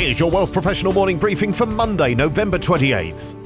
Here's your Wealth Professional morning briefing for Monday, November 28th.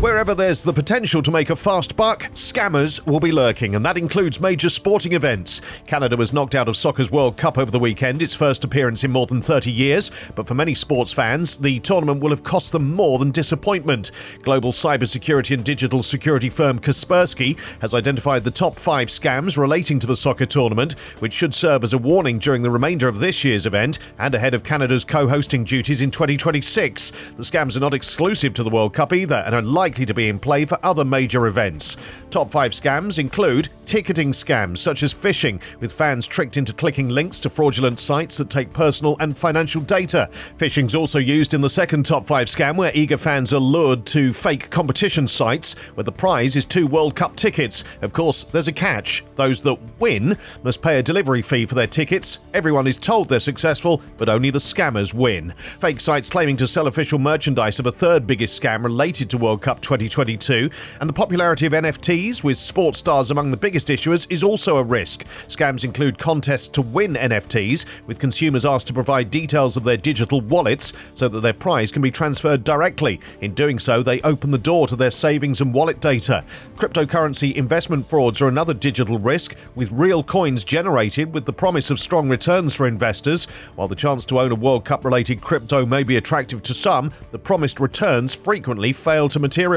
Wherever there's the potential to make a fast buck, scammers will be lurking, and that includes major sporting events. Canada was knocked out of soccer's World Cup over the weekend, its first appearance in more than 30 years, but for many sports fans, the tournament will have cost them more than disappointment. Global cybersecurity and digital security firm Kaspersky has identified the top five scams relating to the soccer tournament, which should serve as a warning during the remainder of this year's event and ahead of Canada's co hosting duties in 2026. The scams are not exclusive to the World Cup either and are likely to be in play for other major events. Top five scams include ticketing scams such as phishing, with fans tricked into clicking links to fraudulent sites that take personal and financial data. Phishing's also used in the second top five scam, where eager fans are lured to fake competition sites where the prize is two World Cup tickets. Of course, there's a catch. Those that win must pay a delivery fee for their tickets. Everyone is told they're successful, but only the scammers win. Fake sites claiming to sell official merchandise of a third biggest scam related to World Cup 2022, and the popularity of NFTs, with sports stars among the biggest issuers, is also a risk. Scams include contests to win NFTs, with consumers asked to provide details of their digital wallets so that their prize can be transferred directly. In doing so, they open the door to their savings and wallet data. Cryptocurrency investment frauds are another digital risk, with real coins generated with the promise of strong returns for investors. While the chance to own a World Cup related crypto may be attractive to some, the promised returns frequently fail to materialize.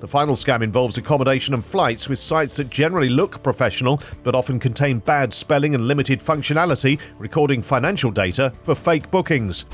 The final scam involves accommodation and flights with sites that generally look professional but often contain bad spelling and limited functionality, recording financial data for fake bookings.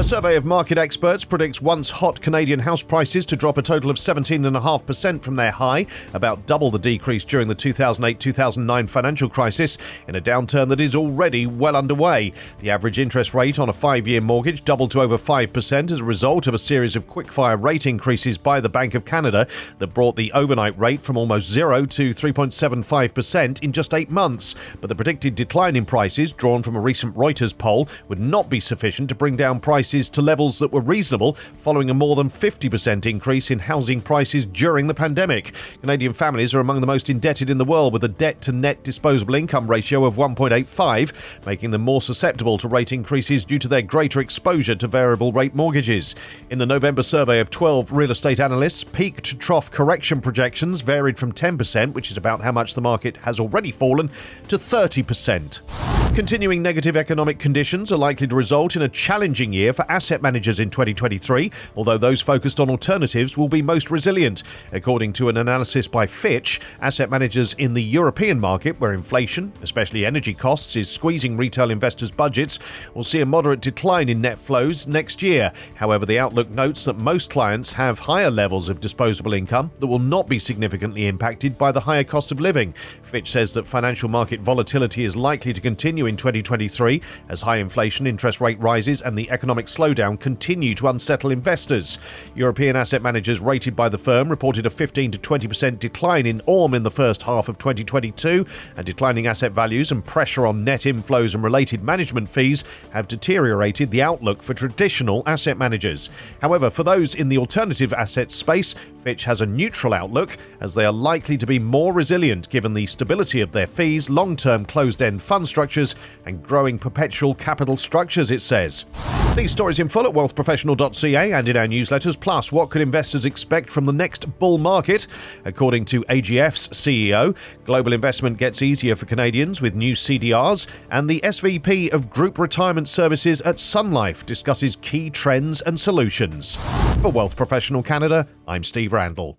A survey of market experts predicts once hot Canadian house prices to drop a total of 17.5% from their high, about double the decrease during the 2008 2009 financial crisis, in a downturn that is already well underway. The average interest rate on a five year mortgage doubled to over 5% as a result of a series of quickfire rate increases by the Bank of Canada that brought the overnight rate from almost zero to 3.75% in just eight months. But the predicted decline in prices, drawn from a recent Reuters poll, would not be sufficient to bring down prices to levels that were reasonable following a more than 50% increase in housing prices during the pandemic. Canadian families are among the most indebted in the world with a debt to net disposable income ratio of 1.85, making them more susceptible to rate increases due to their greater exposure to variable rate mortgages. In the November survey of 12 real estate analysts, peak to trough correction projections varied from 10%, which is about how much the market has already fallen, to 30%. Continuing negative economic conditions are likely to result in a challenging year for asset managers in 2023, although those focused on alternatives will be most resilient. According to an analysis by Fitch, asset managers in the European market, where inflation, especially energy costs, is squeezing retail investors' budgets, will see a moderate decline in net flows next year. However, the outlook notes that most clients have higher levels of disposable income that will not be significantly impacted by the higher cost of living. Fitch says that financial market volatility is likely to continue in 2023 as high inflation, interest rate rises, and the economic slowdown continue to unsettle investors. European asset managers rated by the firm reported a 15 to 20% decline in AUM in the first half of 2022, and declining asset values and pressure on net inflows and related management fees have deteriorated the outlook for traditional asset managers. However, for those in the alternative asset space, Fitch has a neutral outlook as they are likely to be more resilient given the stability of their fees, long term closed end fund structures, and growing perpetual capital structures, it says. These stories in full at wealthprofessional.ca and in our newsletters. Plus, what could investors expect from the next bull market? According to AGF's CEO, global investment gets easier for Canadians with new CDRs, and the SVP of Group Retirement Services at Sun Life discusses key trends and solutions. For Wealth Professional Canada, I'm Steve Randall.